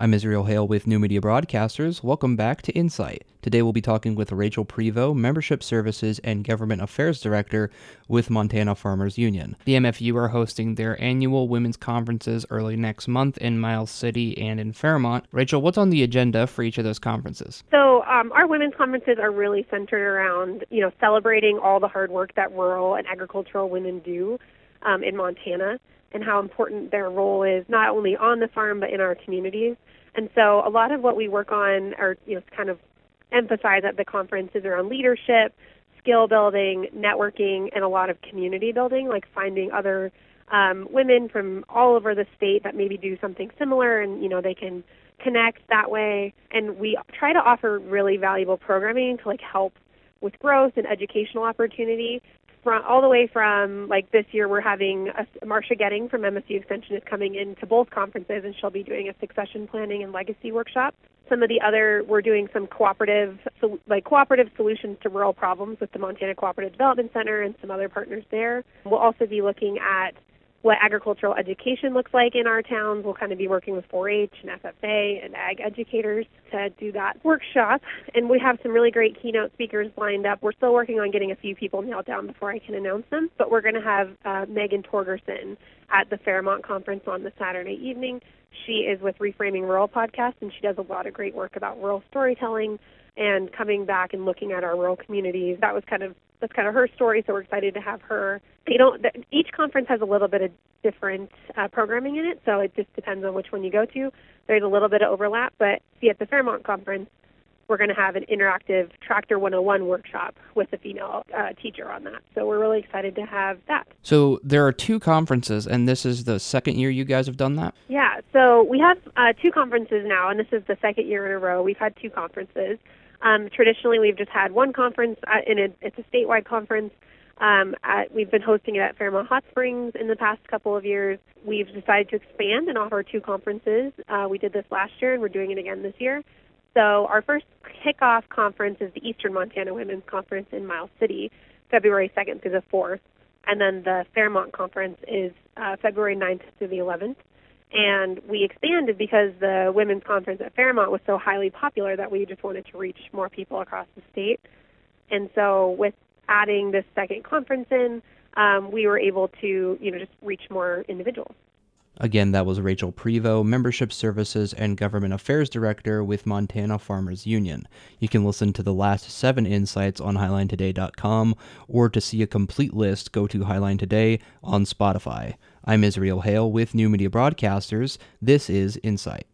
I'm Israel Hale with New Media Broadcasters. Welcome back to Insight. Today we'll be talking with Rachel Prevost, Membership Services and Government Affairs Director with Montana Farmers Union. The MFU are hosting their annual women's conferences early next month in Miles City and in Fairmont. Rachel, what's on the agenda for each of those conferences? So um, our women's conferences are really centered around, you know, celebrating all the hard work that rural and agricultural women do um, in Montana and how important their role is not only on the farm but in our communities. And so a lot of what we work on or you know kind of emphasize at the conference is around leadership, skill building, networking, and a lot of community building, like finding other um, women from all over the state that maybe do something similar and you know they can connect that way. And we try to offer really valuable programming to like help with growth and educational opportunity from all the way from like this year we're having a, Marsha Goetting from MSU Extension is coming into both conferences and she'll be doing a succession planning and legacy workshop. Some of the other we're doing some cooperative so, like cooperative solutions to rural problems with the Montana Cooperative Development Center and some other partners there. We'll also be looking at what agricultural education looks like in our towns. We'll kind of be working with 4-H and FFA and ag educators to do that workshop. And we have some really great keynote speakers lined up. We're still working on getting a few people nailed down before I can announce them, but we're going to have uh, Megan Torgerson at the Fairmont conference on the Saturday evening. She is with Reframing Rural podcast, and she does a lot of great work about rural storytelling and coming back and looking at our rural communities. That was kind of that's kind of her story, so we're excited to have her. You know, each conference has a little bit of different uh, programming in it, so it just depends on which one you go to. There's a little bit of overlap, but see at the Fairmont conference, we're going to have an interactive Tractor 101 workshop with a female uh, teacher on that. So we're really excited to have that. So there are two conferences, and this is the second year you guys have done that? Yeah, so we have uh, two conferences now, and this is the second year in a row. We've had two conferences. Um, traditionally, we've just had one conference, uh, and it, it's a statewide conference. Um, at, we've been hosting it at Fairmont Hot Springs in the past couple of years. We've decided to expand and offer two conferences. Uh, we did this last year, and we're doing it again this year. So our first kickoff conference is the Eastern Montana Women's Conference in Miles City, February 2nd through the 4th. And then the Fairmont Conference is uh, February 9th through the 11th. And we expanded because the women's conference at Fairmont was so highly popular that we just wanted to reach more people across the state. And so with adding this second conference in, um, we were able to, you know, just reach more individuals. Again, that was Rachel Prevost, Membership Services and Government Affairs Director with Montana Farmers Union. You can listen to the last seven insights on HighlineToday.com, or to see a complete list, go to Highline Today on Spotify. I'm Israel Hale with New Media Broadcasters. This is Insight.